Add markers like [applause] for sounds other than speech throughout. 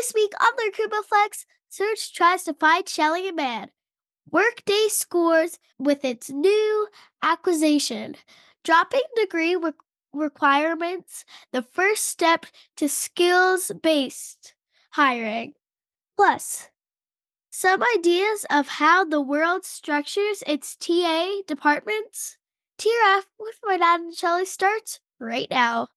This week on the Flex, Serge tries to find Shelly and Man. Workday scores with its new acquisition, dropping degree re- requirements, the first step to skills based hiring. Plus, some ideas of how the world structures its TA departments. TRF with my dad and Shelly starts right now.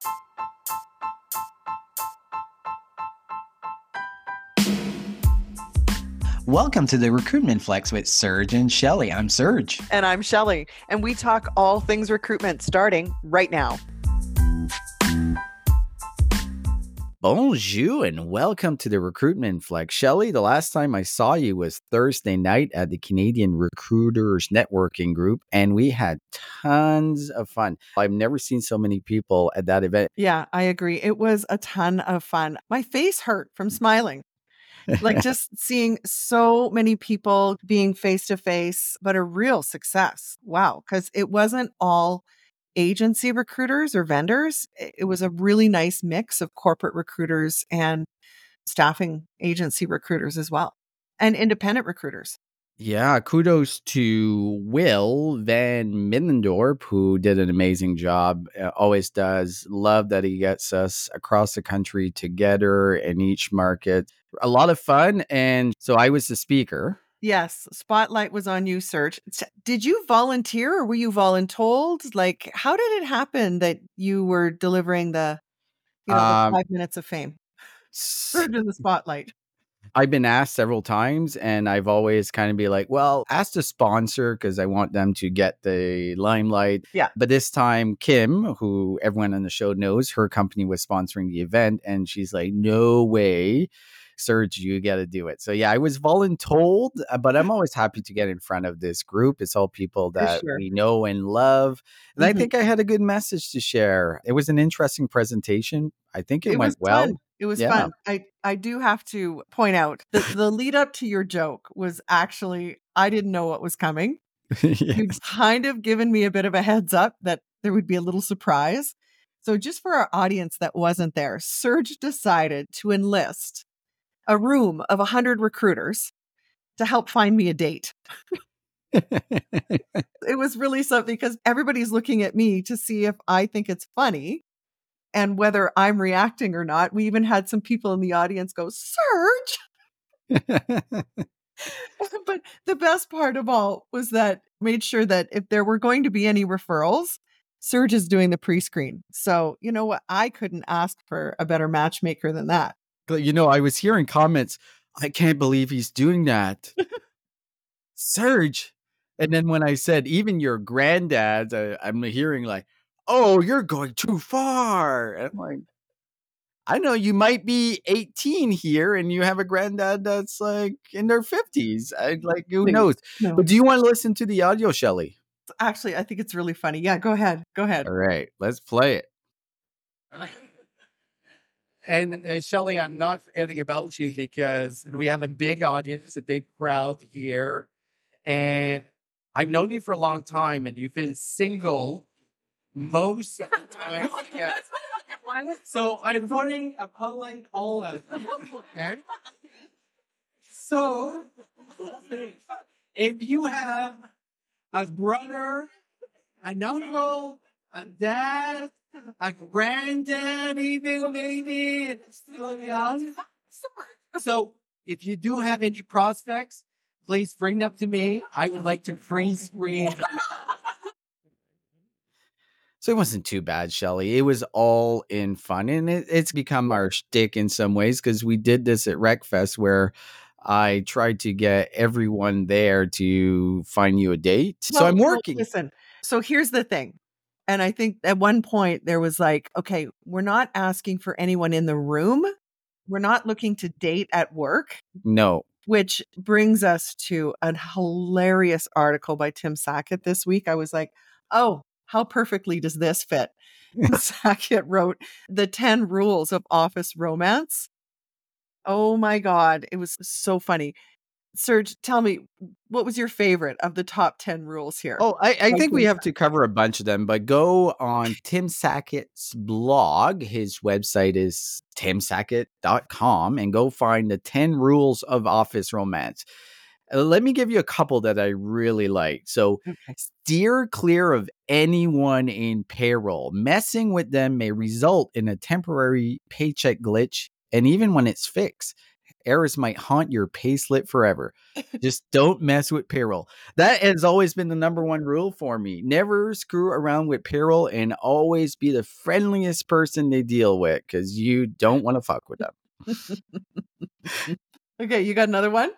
Welcome to the Recruitment Flex with Serge and Shelly. I'm Serge. And I'm Shelly. And we talk all things recruitment starting right now. Bonjour and welcome to the Recruitment Flex. Shelly, the last time I saw you was Thursday night at the Canadian Recruiters Networking Group, and we had tons of fun. I've never seen so many people at that event. Yeah, I agree. It was a ton of fun. My face hurt from smiling like [laughs] just seeing so many people being face to face, but a real success. Wow. Cause it wasn't all agency recruiters or vendors. It was a really nice mix of corporate recruiters and staffing agency recruiters as well, and independent recruiters. Yeah, kudos to Will Van Middendorp, who did an amazing job, uh, always does. Love that he gets us across the country together in each market. A lot of fun. And so I was the speaker. Yes, spotlight was on you, Serge. Did you volunteer or were you voluntold? Like, how did it happen that you were delivering the, you know, um, the five minutes of fame? Serge [laughs] in the spotlight. I've been asked several times, and I've always kind of be like, well, ask the sponsor because I want them to get the limelight. Yeah. But this time, Kim, who everyone on the show knows, her company was sponsoring the event, and she's like, no way. Serge, you got to do it. So yeah, I was voluntold, uh, but I'm always happy to get in front of this group. It's all people that sure. we know and love, and mm-hmm. I think I had a good message to share. It was an interesting presentation. I think it, it went well. Fun. It was yeah. fun. I I do have to point out that the lead up to your joke was actually I didn't know what was coming. [laughs] yes. You'd kind of given me a bit of a heads up that there would be a little surprise. So just for our audience that wasn't there, Serge decided to enlist a room of 100 recruiters to help find me a date. [laughs] it was really something because everybody's looking at me to see if I think it's funny and whether I'm reacting or not. We even had some people in the audience go, Serge. [laughs] [laughs] but the best part of all was that made sure that if there were going to be any referrals, Serge is doing the pre-screen. So, you know what? I couldn't ask for a better matchmaker than that. You know, I was hearing comments, I can't believe he's doing that. [laughs] Serge. And then when I said, even your granddad, uh, I'm hearing like, oh, you're going too far. And I'm like, I know you might be 18 here and you have a granddad that's like in their 50s. I like who knows. No. But do you want to listen to the audio, Shelly? Actually, I think it's really funny. Yeah, go ahead. Go ahead. All right, let's play it. And uh, Shelly, I'm not forgetting about you because we have a big audience, a big crowd here. And I've known you for a long time and you've been single most of the time. [laughs] yes. [laughs] So I'm running a public all of okay? So if you have a brother, an uncle, a dad, a granddad, even maybe, still young. So if you do have any prospects, please bring them to me. I would like to free screen so it wasn't too bad, Shelly. It was all in fun. And it, it's become our shtick in some ways because we did this at RecFest where I tried to get everyone there to find you a date. Well, so I'm working. Listen, so here's the thing. And I think at one point there was like, okay, we're not asking for anyone in the room. We're not looking to date at work. No. Which brings us to a hilarious article by Tim Sackett this week. I was like, oh, how perfectly does this fit? [laughs] Sackett wrote the 10 rules of office romance. Oh my God. It was so funny. Serge, tell me, what was your favorite of the top 10 rules here? Oh, I, I think we have to [laughs] cover a bunch of them, but go on Tim Sackett's blog. His website is timsackett.com and go find the 10 rules of office romance. Uh, Let me give you a couple that I really like. So, Okay. steer clear of anyone in payroll. Messing with them may result in a temporary paycheck glitch, and even when it's fixed, errors might haunt your payslip forever. [laughs] Just don't mess with payroll. That has always been the number one rule for me. Never screw around with payroll and always be the friendliest person they deal with because you don't want to fuck with [laughs] them. Okay, you got another one?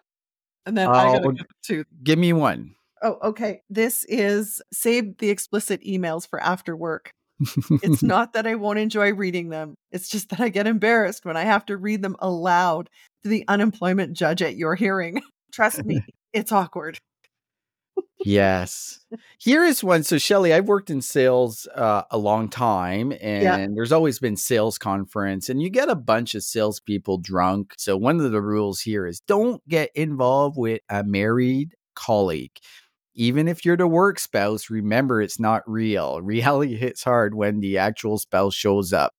And then I got to two. Give me one. Oh, okay. This is save the explicit emails for after work. It's [laughs] not that I won't enjoy reading them. It's just that I get embarrassed when I have to read them aloud to the unemployment judge at your hearing. [laughs] Trust me, [laughs] it's awkward. yes. Here is one. So, Shelly, I've worked in sales uh, a long time, and there's always been sales conference, and you get a bunch of salespeople drunk. So, one of the rules here is don't get involved with a married colleague. Even if you're the work spouse, remember it's not real. Reality [laughs] hits hard when the actual spouse shows up.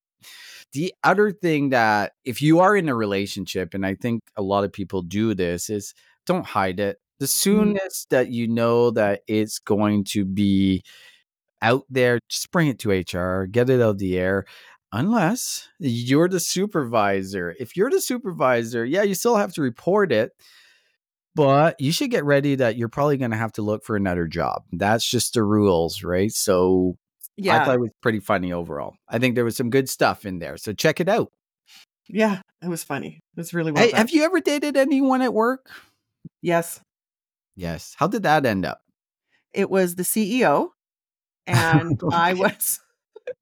The other thing that, if you are in a relationship, and I think a lot of people do this, is don't hide it. The mm-hmm. soonest that you know that it's going to be out there, just bring it to HR, get it out of the air. Unless you're the supervisor. If you're the supervisor, yeah, you still have to report it, but you should get ready that you're probably going to have to look for another job. That's just the rules, right? So yeah. I thought it was pretty funny overall. I think there was some good stuff in there. So check it out. Yeah. It was funny. It was really well Hey, have you ever dated anyone at work? yes. Yes. How did that end up? It was the CEO, and [laughs] I was,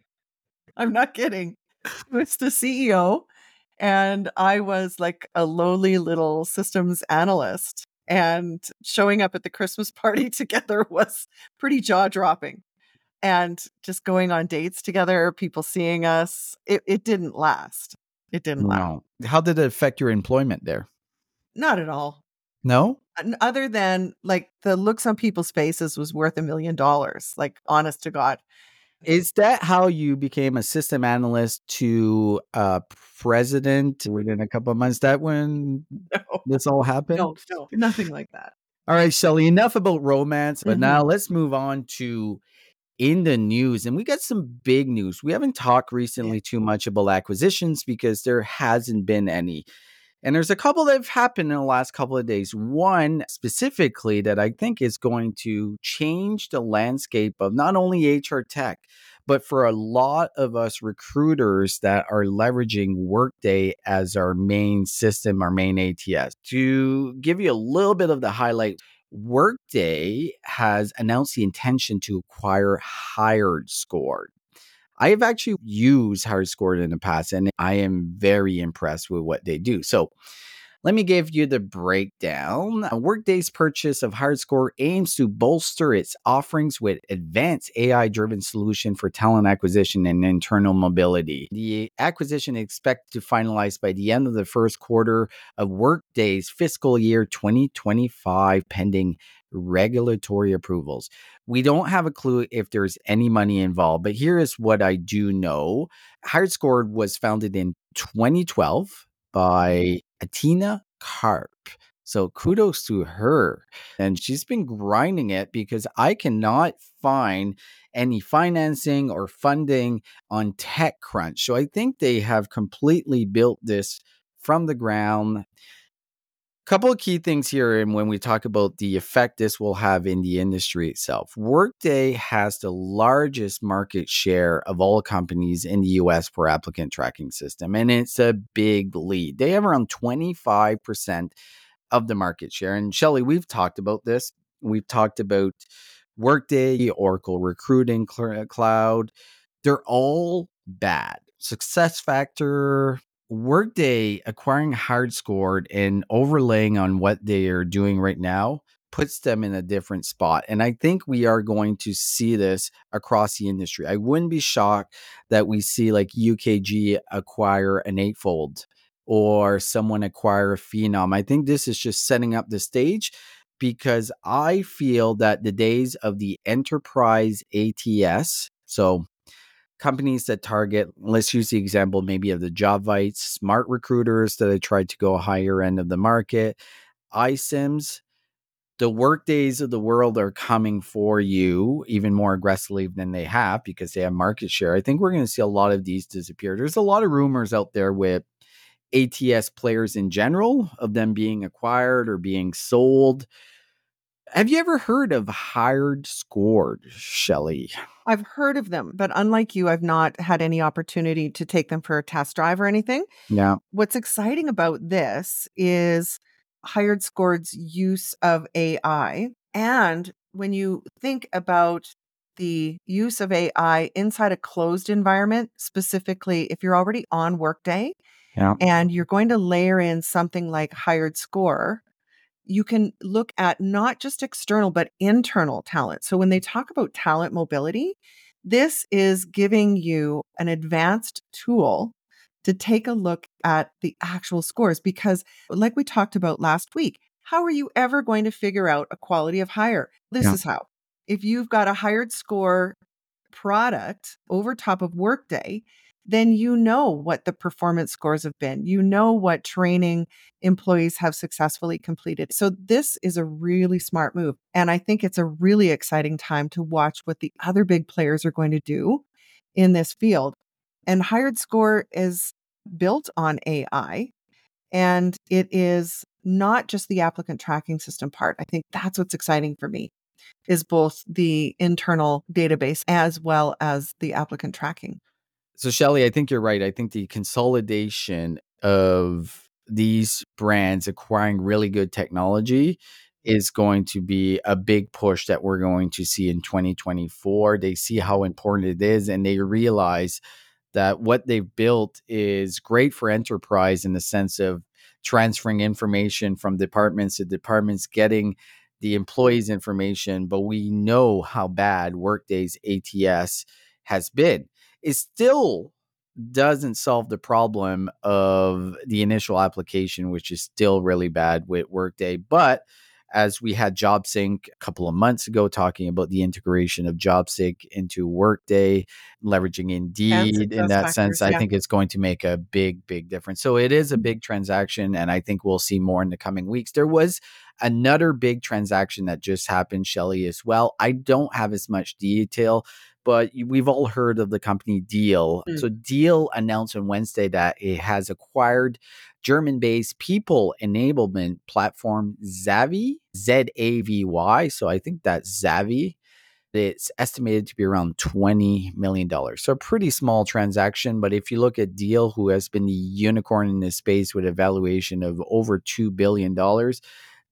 [laughs] I'm not kidding. It was the CEO, and I was like a lowly little systems analyst. And showing up at the Christmas [laughs] party together was pretty jaw dropping. And just going on dates together, people seeing us, it, it didn't last. It didn't last. How did it affect your employment there? Not at all. No? Other than like the looks on people's faces was worth a million dollars, like honest to God. Is that how you became a system analyst to uh president within a couple of months? That when [laughs] No, this all happened? no, no, nothing like that. All right, Shelly, enough about romance, but Mhm. now let's move on to in the news. And we got some big news. We haven't talked recently too much about acquisitions because there hasn't been any. And there's a couple that have happened in the last couple of days. One specifically that I think is going to change the landscape of not only HR tech, but for a lot of us recruiters that are leveraging Workday as our main system, our main ATS. To give you a little bit of the highlight, Workday has announced the intention to acquire HiredScore. I have actually used HiredScore in the past, and I am very impressed with what they do. So, let me give you the breakdown. Workday's purchase of HiredScore aims to bolster its offerings with advanced AI-driven solution for talent acquisition and internal mobility. The acquisition is expected to finalize by the end of the first quarter of Workday's fiscal year 2025, pending regulatory approvals. We don't have a clue if there's any money involved, but here is what I do know. HiredScore was founded in 2012 by Athena Karp. So kudos to her. And she's been grinding it because I cannot find any financing or funding on TechCrunch. So I think they have completely built this from the ground. Couple of key things here, and when we talk about the effect this will have in the industry itself, Workday has the largest market share of all companies in the US for applicant tracking system, and it's a big lead. They have around 25% of the market share. And Shelly, we've talked about this. We've talked about Workday, Oracle Recruiting Cloud. They're all bad. Success Factor, Workday acquiring hard HiredScore and overlaying on what they are doing right now puts them in a different spot. And I think we are going to see this across the industry. I wouldn't be shocked that we see like UKG acquire an eightfold or someone acquire a phenom. I think this is just setting up the stage because I feel that the days of the enterprise ATS, so companies that target, let's use the example maybe of the Jobvites, SmartRecruiters that I tried to go higher end of the market, iCIMS. the Workdays of the world are coming for you even more aggressively than they have because they have market share. I think we're going to see a lot of these disappear. There's a lot of rumors out there with ATS players in general of them being acquired or being sold. Have you ever heard of HiredScore, Shelly? I've heard of them, but unlike you, I've not had any opportunity to take them for a test drive or anything. Yeah. What's exciting about this is HiredScore's use of AI. And when you think about the use of AI inside a closed environment, specifically if you're already on Workday Yeah. and you're going to layer in something like HiredScore, you can look at not just external, but internal talent. So when they talk about talent mobility, this is giving you an advanced tool to take a look at the actual scores because, like we talked about last week, how are you ever going to figure out a quality of hire? This Yeah. is how. If you've got a HiredScore product over top of Workday, then you know what the performance scores have been. You know what training employees have successfully completed. So, this is a really smart move. And I think it's a really exciting time to watch what the other big players are going to do in this field. And HiredScore is built on AI and it is not just the applicant tracking system part. I think that's what's exciting for me is both the internal database as well as the applicant tracking. So, Shelly, I think you're right. I think the consolidation of these brands acquiring really good technology is going to be a big push that we're going to see in 2024. They see how important it is and they realize that what they've built is great for enterprise in the sense of transferring information from departments to departments, getting the employees' information. But we know how bad Workday's ATS has been. It still doesn't solve the problem of the initial application, which is still really bad with Workday. But as we had JobSync a couple of months ago, talking about the integration of JobSync into Workday, leveraging Indeed in that sense, factors, I think it's going to make a big, big difference. So it is a mm-hmm. big transaction, and I think we'll see more in the coming weeks. There was another big transaction that just happened, Shelly, as well. I don't have as much detail, but we've all heard of the company Deel. Mm. So Deel announced on Wednesday that it has acquired German-based people enablement platform Zavvy, Z A V Y. So I think that's Zavvy. It's estimated to be around $20 million. So a pretty small transaction. But if you look at Deel, who has been the unicorn in this space with a valuation of over $2 billion,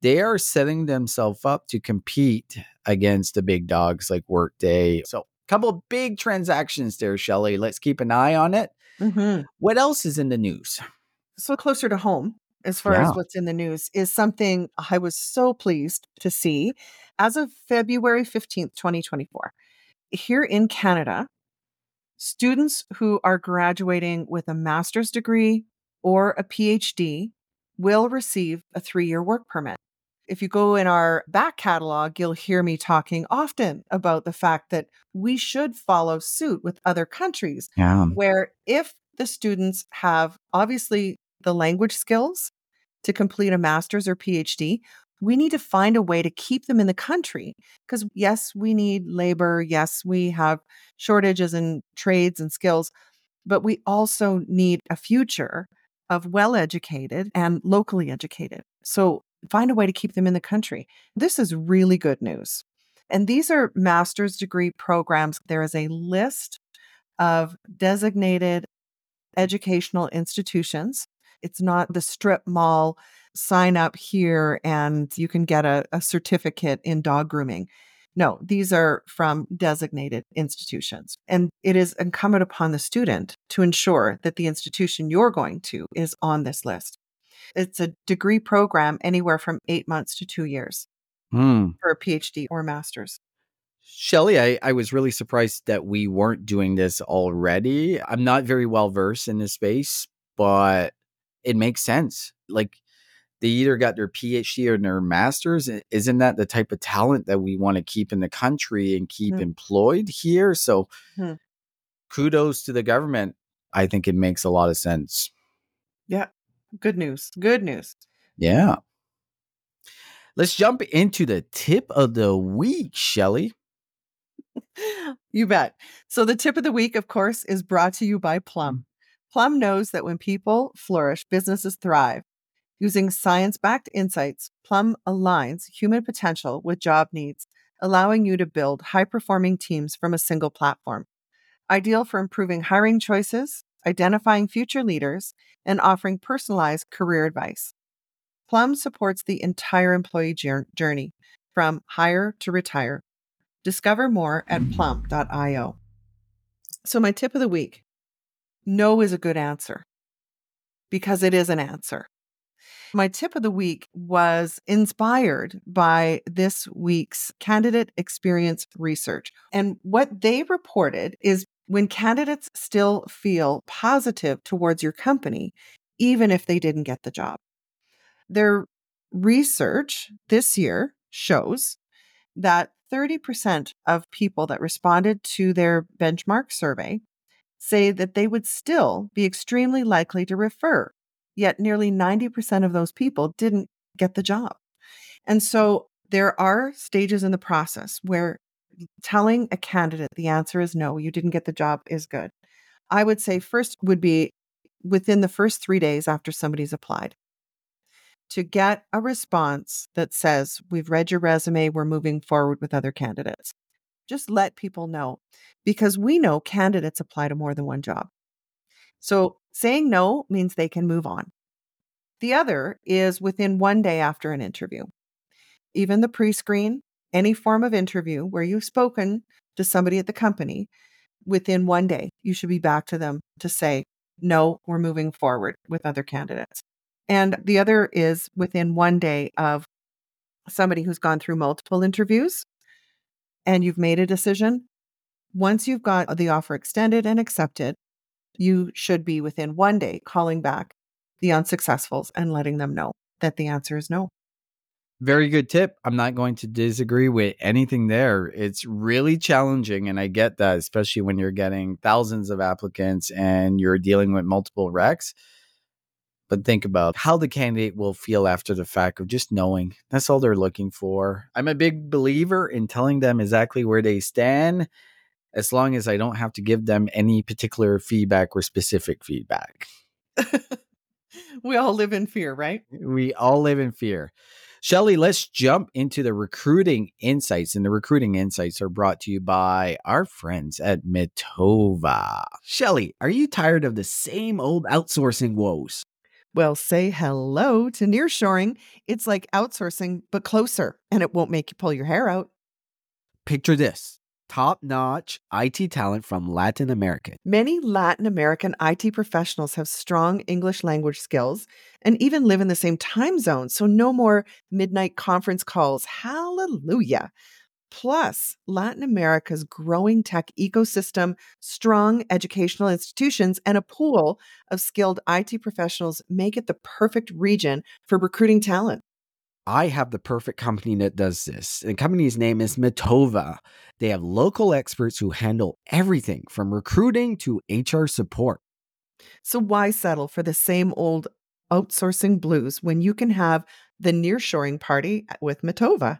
they are setting themselves up to compete against the big dogs like Workday. So couple of big transactions there, Shelly. Let's keep an eye on it. Mhm. What else is in the news? So, closer to home, as far Yeah. as what's in the news, is something I was so pleased to see. As of February 15th, 2024, here in Canada, students who are graduating with a master's degree or a PhD will receive a three year work permit. If you go in our back catalog, you'll hear me talking often about the fact that we should follow suit with other countries Yeah. where if the students have obviously the language skills to complete a master's or PhD, we need to find a way to keep them in the country. Because, yes, we need labor. Yes, we have shortages in trades and skills, but we also need a future of well educated and locally educated. So, find a way to keep them in the country. This is really good news. And these are master's degree programs. There is a list of designated educational institutions. It's not the strip mall, sign up here and you can get a, a certificate in dog grooming. No, these are from designated institutions. And it is incumbent upon the student to ensure that the institution you're going to is on this list. It's a degree program anywhere from eight months to two years Hmm. for a PhD or master's. Shelly, I, I was really surprised that we weren't doing this already. I'm not very well versed in this space, but it makes sense. Like they either got their PhD or their master's. Isn't that the type of talent that we want to keep in the country and keep Hmm. employed here? So Hmm. kudos to the government. I think it makes a lot of sense. Yeah. Good news. Good news. Yeah. Let's jump into the tip of the week, Shelly. [laughs] You bet. So, the tip of the week, of course, is brought to you by Plum. Mm. Plum knows that when people flourish, businesses thrive. Using science backed insights, Plum aligns human potential with job needs, allowing you to build high performing teams from a single platform. Ideal for improving hiring choices, identifying future leaders, and offering personalized career advice. Plum supports the entire employee journey from hire to retire. Discover more at plum.io. So, my tip of the week no is a good answer because it is an answer. My tip of the week was inspired by this week's candidate experience research. And what they reported is when candidates still feel positive towards your company, even if they didn't get the job. Their research this year shows that 30% of people that responded to their benchmark survey say that they would still be extremely likely to refer, yet nearly 90% of those people didn't get the job. And so there are stages in the process where telling a candidate the answer is no, you didn't get the job is good. I would say first would be within the first three days after somebody's applied to get a response that says, We've read your resume, we're moving forward with other candidates. Just let people know because we know candidates apply to more than one job. So saying no means they can move on. The other is within one day after an interview. Even the pre screen, any form of interview where you've spoken to somebody at the company, within one day, you should be back to them to say, no, we're moving forward with other candidates. And the other is within one day of somebody who's gone through multiple interviews and you've made a decision. Once you've got the offer extended and accepted, you should be within one day calling back the unsuccessfuls and letting them know that the answer is no. Very good tip. I'm not going to disagree with anything there. It's really challenging, and I get that, especially when you're getting thousands of applicants and you're dealing with multiple recs. But think about how the candidate will feel after the fact of just knowing that's all they're looking for. I'm a big believer in telling them exactly where they stand, as long as I don't have to give them any particular feedback or specific feedback. [laughs] we all live in fear, right? We all live in fear. Shelly, let's jump into the recruiting insights. And the recruiting insights are brought to you by our friends at Mitova. Shelly, are you tired of the same old outsourcing woes? Well, say hello to nearshoring. It's like outsourcing, but closer, and it won't make you pull your hair out. Picture this top notch IT talent from Latin America. Many Latin American IT professionals have strong English language skills and even live in the same time zone, so no more midnight conference calls. Hallelujah. Plus, Latin America's growing tech ecosystem, strong educational institutions, and a pool of skilled IT professionals make it the perfect region for recruiting talent. I have the perfect company that does this. The company's name is Mitova. They have local experts who handle everything from recruiting to HR support. So, why settle for the same old outsourcing blues when you can have the nearshoring party uh, with Mitova?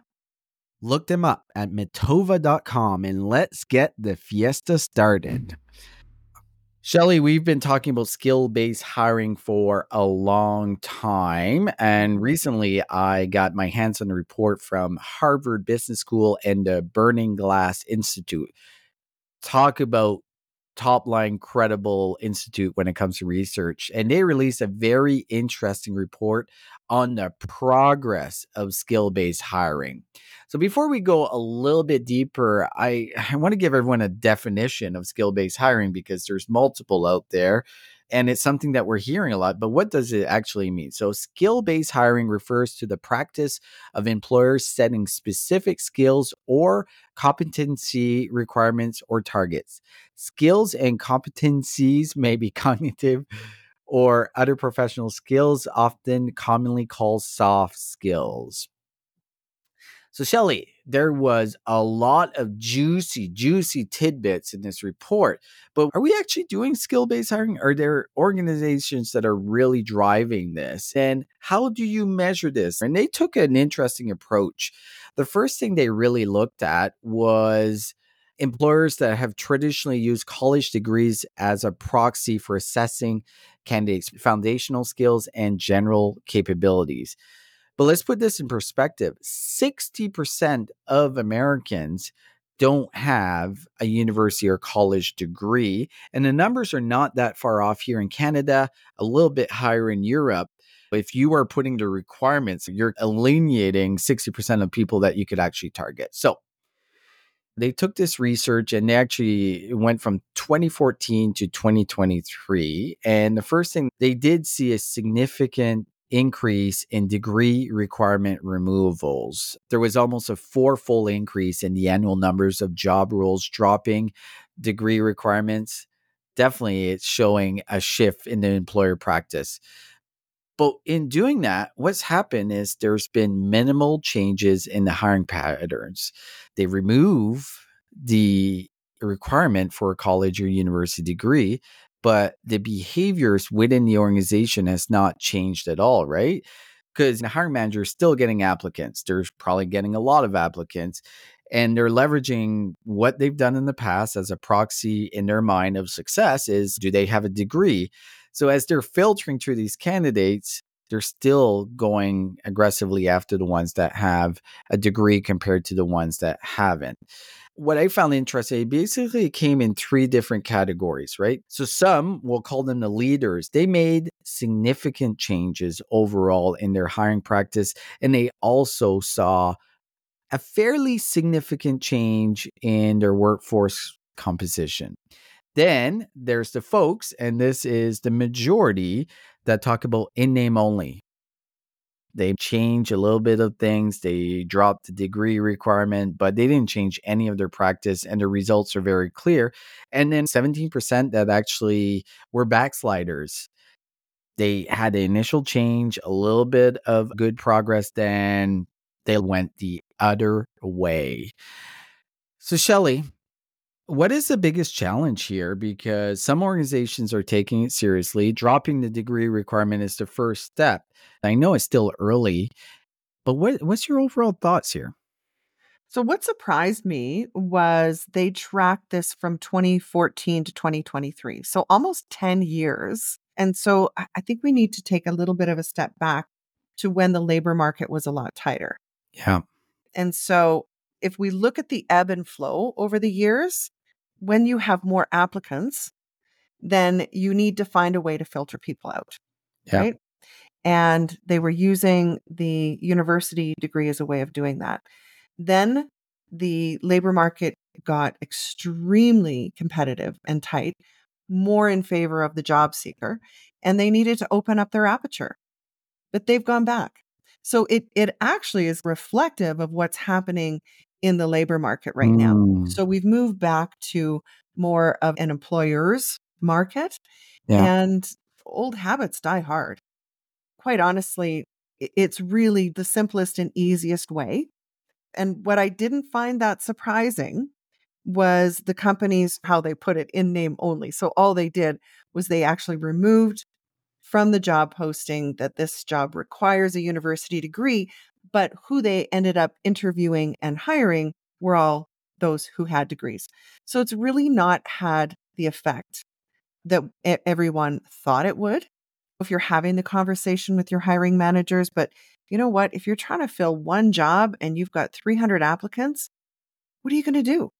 Look them up at mitova.com and let's get the fiesta started. Shelly, we've been talking about skill based hiring for a long time. And mm-hmm. recently I got my hands on a report from Harvard Business School and the Burning Glass Institute. Talk about top line credible institute when it comes to research. And they released a very interesting report on the progress of skill based hiring. So before we go a little bit deeper, I, [laughs] I want to give everyone a definition of skill based hiring because there's multiple out there and it's something that we're hearing a lot. But what does it actually mean? So, skill based hiring refers to the practice of employers setting specific skills or competency requirements or targets. Skills and competencies may be [laughs] cognitive or other professional skills, often commonly called soft skills. So, Shelly, there was a lot of juicy, juicy tidbits in this report. But are we actually doing skill based hiring? Are there organizations that are really driving this? And how do you measure this? And they took an interesting approach. The first thing they really looked at was employers that have traditionally used college degrees as a proxy for assessing candidates' foundational skills and general capabilities. But let's put this in perspective 60% of Americans don't have a university or college degree. And the numbers are not that far off here in Canada, a little bit higher in Europe. If you are putting the requirements, you're alienating 60% of people that you could actually target. So they took this research and they actually went from 2014 to 2023. And the first thing they did see a significant increase in degree requirement removals. There was almost a fourfold increase in the annual numbers of job roles dropping degree requirements. Definitely, it's showing a shift in the employer practice. But in doing that, what's happened is there's been minimal changes in the hiring patterns. They remove the requirement for a college or university degree, but the behaviors within the organization has not changed at all, right? Because the hiring manager is still getting applicants. They're probably getting a lot of applicants, and they're leveraging what they've done in the past as a proxy in their mind of success is do they have a degree? So as they're filtering through these candidates, they're still going aggressively after the ones that have a degree compared to the ones that haven't what I found interesting, basically came in three different categories, right? So some, we'll call them the leaders, they made significant changes overall in their hiring practice. And they also saw a fairly significant change in their workforce composition. Then there's the folks, and this is the majority that talk about in name only. They changed a little bit of things. They dropped the degree requirement, but they didn't change any of their practice, and the results are very clear. And then 17% that actually were backsliders. They had the initial change, a little bit of good progress, then they went the other way. So, Shelly, what is the biggest challenge here? Because some organizations are taking it seriously. Dropping the degree requirement is the first step. I know it's still early, but what, what's your overall thoughts here? So, what surprised me was they tracked this from 2014 to 2023. So, almost 10 years. And so, I think we need to take a little bit of a step back to when the labor market was a lot tighter. Yeah. And so, if we look at the ebb and flow over the years, when you have more applicants, then you need to find a way to filter people out. Yeah. Right. And they were using the university degree as a way of doing that. Then the labor market got extremely competitive and tight, more in favor of the job seeker, and they needed to open up their aperture. But they've gone back. So it it actually is reflective of what's happening in the labor market right mm. now. So we've moved back to more of an employer's market yeah. and old habits die hard. Quite honestly, it's really the simplest and easiest way. And what I didn't find that surprising was the companies, how they put it in name only. So all they did was they actually removed from the job posting that this job requires a university degree, but who they ended up interviewing and hiring were all those who had degrees. So it's really not had the effect that everyone thought it would. If you're having the conversation with your hiring managers, but you know what? If you're trying to fill one job and you've got 300 applicants, what are you going to do? Mm.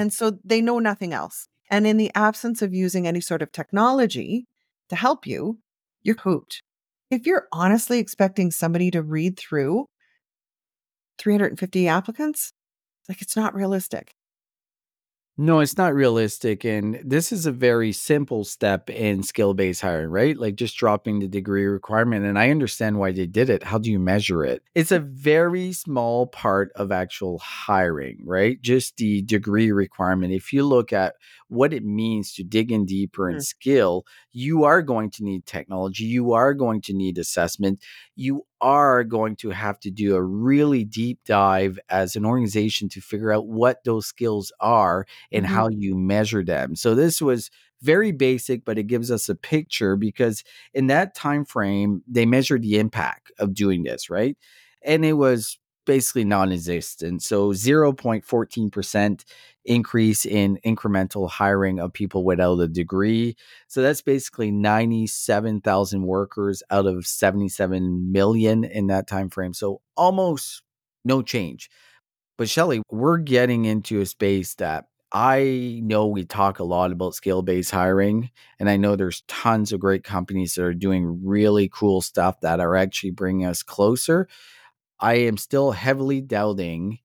And so they know nothing else. And in the absence of using any sort of technology to help you, you're hooped. If you're honestly expecting somebody to read through 350 applicants, like it's not realistic. No, it's not realistic. And this is a very simple step in skill based hiring, right? Like just dropping the degree requirement. And I understand why they did it. How do you measure it? It's a very small part of actual hiring, right? Just the degree requirement. If you look at what it means to dig in deeper and Mm. skill, you are going to need technology. You are going to need assessment. You are going to have to do a really deep dive as an organization to figure out what those skills are and Mhm. how you measure them. So this was very basic, but it gives us a picture because in that time frame, they measured the impact of doing this, right? And it was basically non-existent. So 0.14% increase in incremental hiring of people without a degree. So that's basically 97,000 workers out of 77 million in that time frame. So almost no change. But Shelly, we're getting into a space that I know we talk a lot about skill based hiring, and I know there's tons of great companies that are doing really cool stuff that are actually bringing us closer. I am still heavily doubting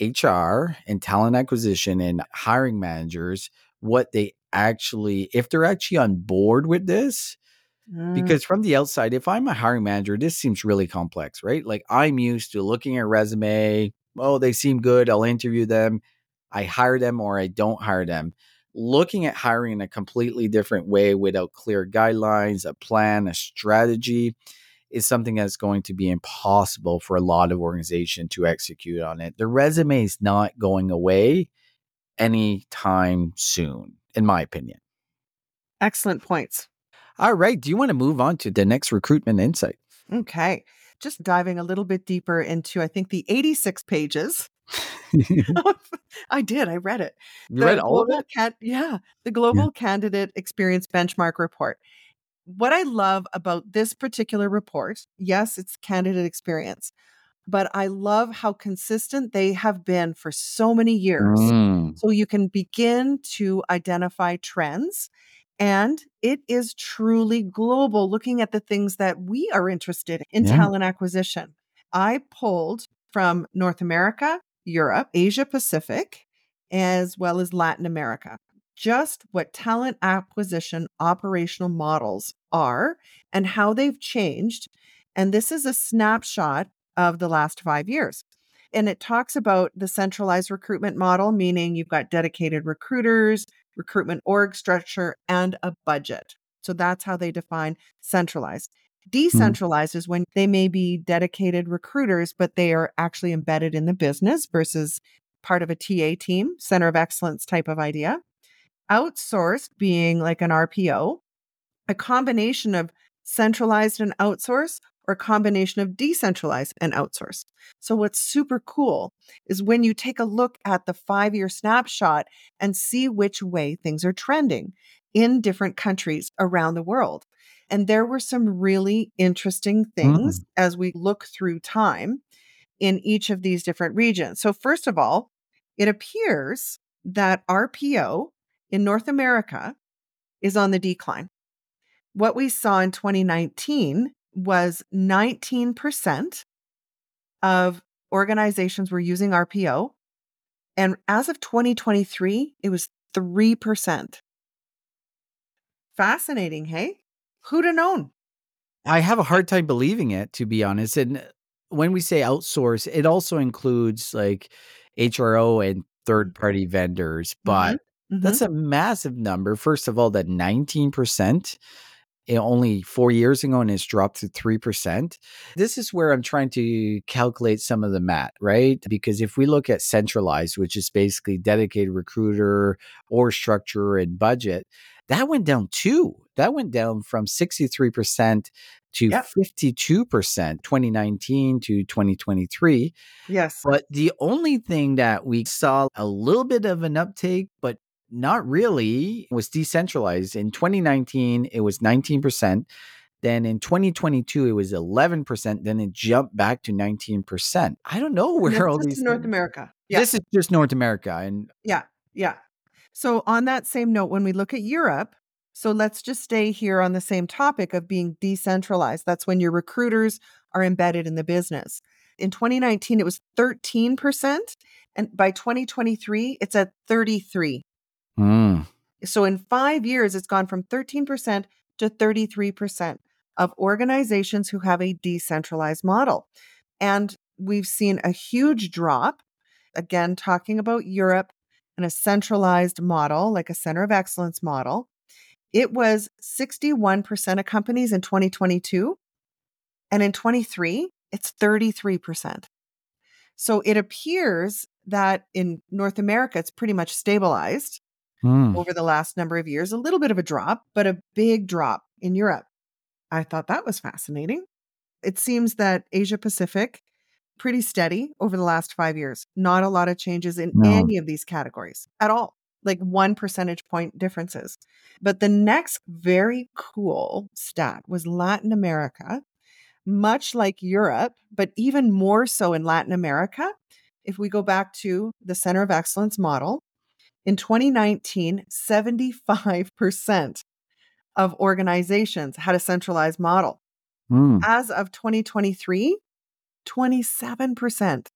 HR and talent acquisition and hiring managers what they actually, if they're actually on board with this. Mm. Because from the outside, if I'm a hiring manager, this seems really complex, right? Like I'm used to looking at resume. Oh, they seem good. I'll interview them. I hire them or I don't hire them. Looking at hiring in a completely different way without clear guidelines, a plan, a strategy is something that's going to be impossible for a lot of organization to execute on it. The resume is not going away anytime soon, in my opinion. Excellent points. All right. Do you want to move on to the next recruitment insight? Okay. Just diving a little bit deeper into, I think, the 86 pages. [laughs] I did. I read it. You read all of it? Can- yeah, the Global Candidate Experience Benchmark Report. What I love about this particular report, yes, it's candidate experience, but I love how consistent they have been for so many years. Mm. So you can begin to identify trends. And it is truly global, looking at the things that we are interested in Yeah. talent acquisition. I pulled from North America, Europe, Asia Pacific, as well as Latin America, just what talent acquisition operational models are and how they've changed. And this is a snapshot of the last five years. And it talks about the centralized recruitment model, meaning you've got dedicated recruiters, recruitment org structure, and a budget. So that's how they define centralized. Mm-hmm. Decentralized is when they may be dedicated recruiters, but they are actually embedded in the business versus part of a TA team, center of excellence type of idea. Outsourced being like an RPO, a combination of centralized and outsourced, or a combination of decentralized and outsourced. So, what's super cool is when you take a look at the five year snapshot and see which way things are trending in different countries around the world. And there were some really interesting things mm. as we look through time in each of these different regions. So, first of all, it appears that RPO in North America is on the decline. What we saw in 2019 was 19% of organizations were using RPO. And as of 2023, it was 3%. Fascinating, hey? Who'd have known? I have a hard time believing it, to be honest. And when we say outsource, it also includes like HRO and third mm-hmm. party vendors, but mm-hmm. Mhm. that's a massive number. First of all, that 19% eh, only four years ago and it's dropped to 3%. This is where I'm trying to calculate some of the math, right? Because if we look at centralized, which is basically dedicated recruiter or structure and budget, that went down too. That went down from 63% to Yep. 52% 2019 to 2023. yes. But the only thing that we saw a little bit of an uptake, but not really, It was decentralized. In 2019, it was 19%. Then in 2022, it was 11%. Then it jumped back to 19%. I don't know where all these North things- America. [laughs] Yeah. This is just North America. And Yeah. Yeah. So, on that same note, when we look at Europe, so let's just stay here on the same topic of being decentralized. That's when your recruiters are embedded in the business. In 2019, it was 13%. And by 2023, it's at 33. Mm, So, in five years, it's gone from 13% to 33% of organizations who have a decentralized model. And we've seen a huge drop, again, talking about Europe and a centralized model, like a center of excellence model, it was 61% of companies in 2022. And in 23, it's 33%. So it appears that in North America, it's pretty much stabilized Hmm. over the last number of years. A little bit of a drop, but a big drop in Europe. I thought that was fascinating. It seems that Asia Pacific pretty steady over the last 5 years. Not a lot of changes in No. any of these categories at all. Like 1 percentage point differences. But the next very cool stat was Latin America, much like Europe, but even more so in Latin America. If we go back to the Center of Excellence model, in 2019, 75% of organizations had a centralized model. Hmm. As of 2023, 27%.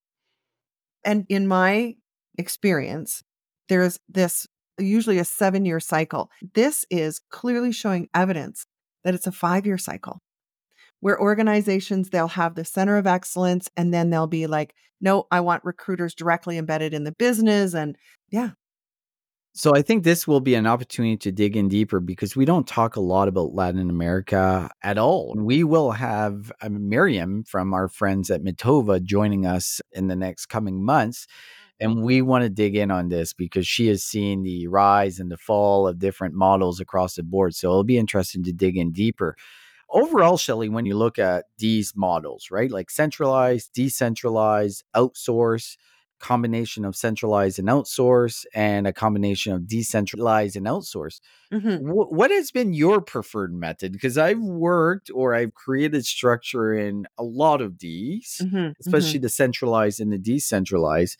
And in my experience, there's this usually a seven year cycle. This is clearly showing evidence that it's a five year cycle where organizations they'll have the center of excellence and then they'll be like no i want recruiters directly embedded in the business and yeah So I think this will be an opportunity to dig in deeper because we don't talk a lot about Latin America at all. We will have Miriam from our friends at Mitova joining us in the next coming months. And we want to dig in on this because she has seen the rise and the fall of different models across the board. So it'll be interesting to dig in deeper. Overall, Shelly, when you look at these models, right, like centralized, decentralized, outsource, combination of centralized and outsource, and a combination of decentralized and outsource, wh- what has been your preferred method? Because I've worked or I've created structure in a lot of these, Mhm, especially the centralized and the decentralized.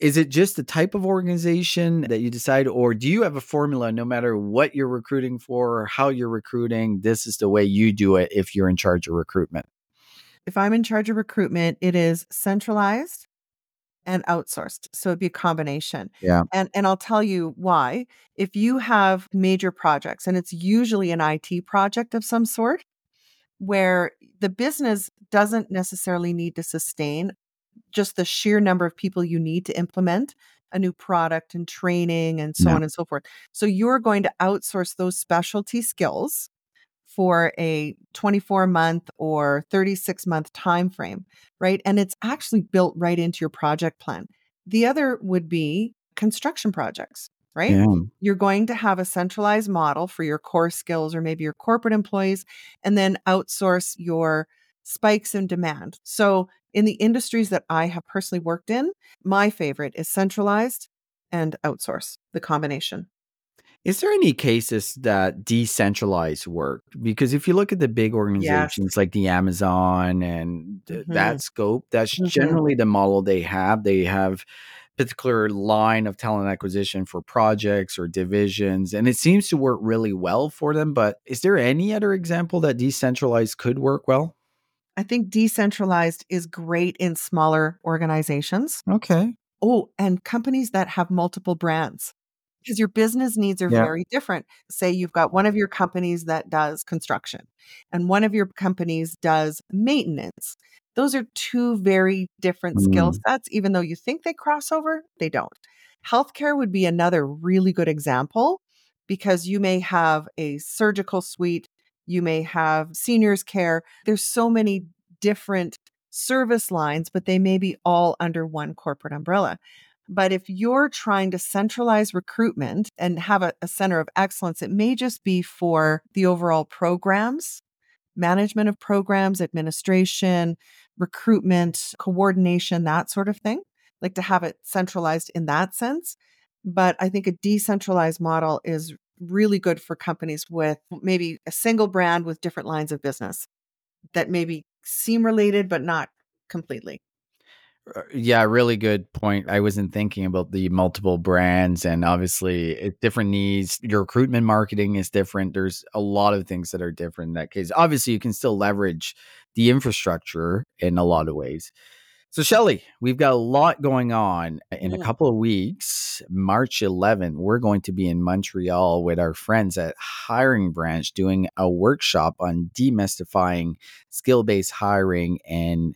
Is it just the type of organization that you decide, or do you have a formula no matter what you're recruiting for or how you're recruiting? This is the way you do it if you're in charge of recruitment. if i'm in charge of recruitment it is centralized and outsourced so it'd be a combination Yeah. and and i'll tell you why if you have major projects and it's usually an it project of some sort where the business doesn't necessarily need to sustain just the sheer number of people you need to implement a new product and training and so Yeah. on and so forth. So you're going to outsource those specialty skills for a 24 month or 36 month time frame, right? And it's actually built right into your project plan. The other would be construction projects, right? Yeah. you're going to have a centralized model for your core skills or maybe your corporate employees and then outsource your spikes in demand. So, in the industries that I have personally worked in, my favorite is centralized and outsource, the combination. Is there any cases that decentralized work? Because if you look at the big organizations like the Amazon and Mhm. that scope, that's Mhm. generally the model they have. They have particular line of talent acquisition for projects or divisions, and it seems to work really well for them. But is there any other example that decentralized could work well? I think decentralized is great in smaller organizations. Okay. Oh, and companies that have multiple brands. Because your business needs are Yeah. very different. Say you've got one of your companies that does construction and one of your companies does maintenance. Those are two very different skill Mm. sets. Even though you think they cross over, they don't. Healthcare would be another really good example because you may have a surgical suite, you may have seniors care. There's so many different service lines, but they may be all under one corporate umbrella. But if you're trying to centralize recruitment and have a, a center of excellence, it may just be for the overall programs, management of programs, administration, recruitment, coordination, that sort of thing, like to have it centralized in that sense. But I think a decentralized model is really good for companies with maybe a single brand with different lines of business that maybe seem related, but not completely. Uh, Yeah, really good point. I wasn't thinking about the multiple brands and obviously it different needs. Your recruitment marketing is different. There's a lot of things that are different in that case. Obviously, you can still leverage the infrastructure in a lot of ways. So, Shelly, we've got a lot going on. In a couple of weeks, March 11, we're going to be in Montreal with our friends at Hiring Branch doing a workshop on demystifying skill based hiring and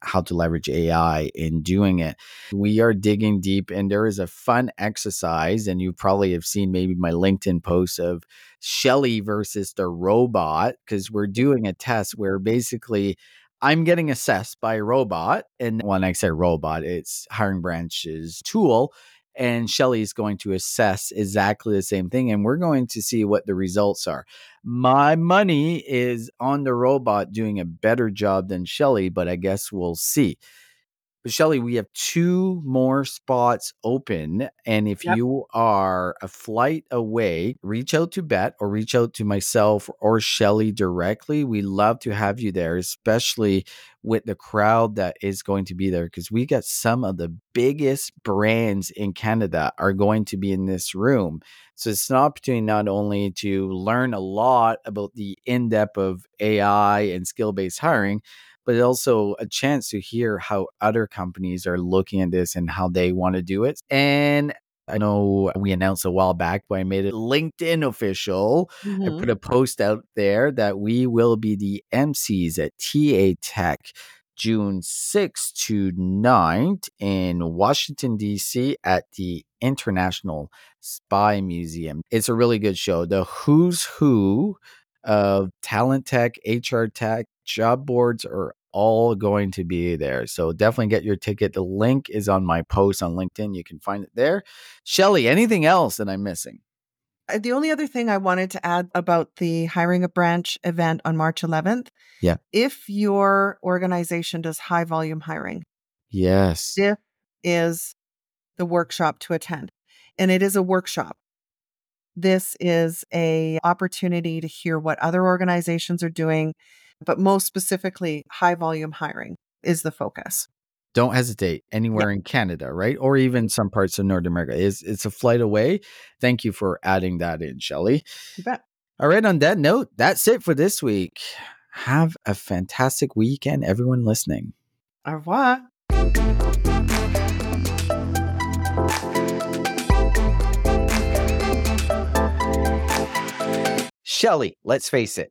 how to leverage AI in doing it. We are digging deep, and there is a fun exercise. And you probably have seen maybe my LinkedIn post of Shelly versus the robot, because we're doing a test where basically I'm getting assessed by a robot. And when I say robot, it's Hiring Branch's tool and Shelly is going to assess exactly the same thing, and we're going to see what the results are. My money is on the robot doing a better job than Shelly, but I guess we'll see. But Shelly, we have two more spots open. And if Yep. you are a flight away, reach out to Bet or reach out to myself or Shelly directly. We love to have you there, especially with the crowd that is going to be there because we got some of the biggest brands in Canada are going to be in this room. So it's an opportunity not only to learn a lot about the in depth of AI and skill based hiring, but also a chance to hear how other companies are looking at this and how they want to do it. And I know we announced a while back, but I made it LinkedIn official. I Mhm. put a post out there that we will be the MCs at TA Tech June 6th to 9th in Washington, D.C. at the International Spy Museum. It's a really good show. The who's who of talent tech, HR tech, job boards are all going to be there. So definitely get your ticket. The link is on my post on LinkedIn. You can find it there. Shelly, anything else that I'm missing? Uh, The only other thing I wanted to add about the hiring a branch event on March 11th. Yeah. If your organization does high volume hiring, Yes. this is the workshop to attend. And it is a workshop. This is a opportunity to hear what other organizations are doing, but most specifically, high volume hiring is the focus. Don't hesitate anywhere in Canada, right? Or even some parts of North America. It's, it's a flight away. Thank you for adding that in, Shelly. You bet. All right, on that note, that's it for this week. Have a fantastic weekend, everyone listening. Au revoir. Shelly, let's face it,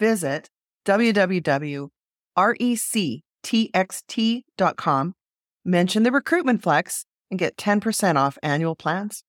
visit www.rectxt.com, mention the recruitment flex, and get 10% off annual plans.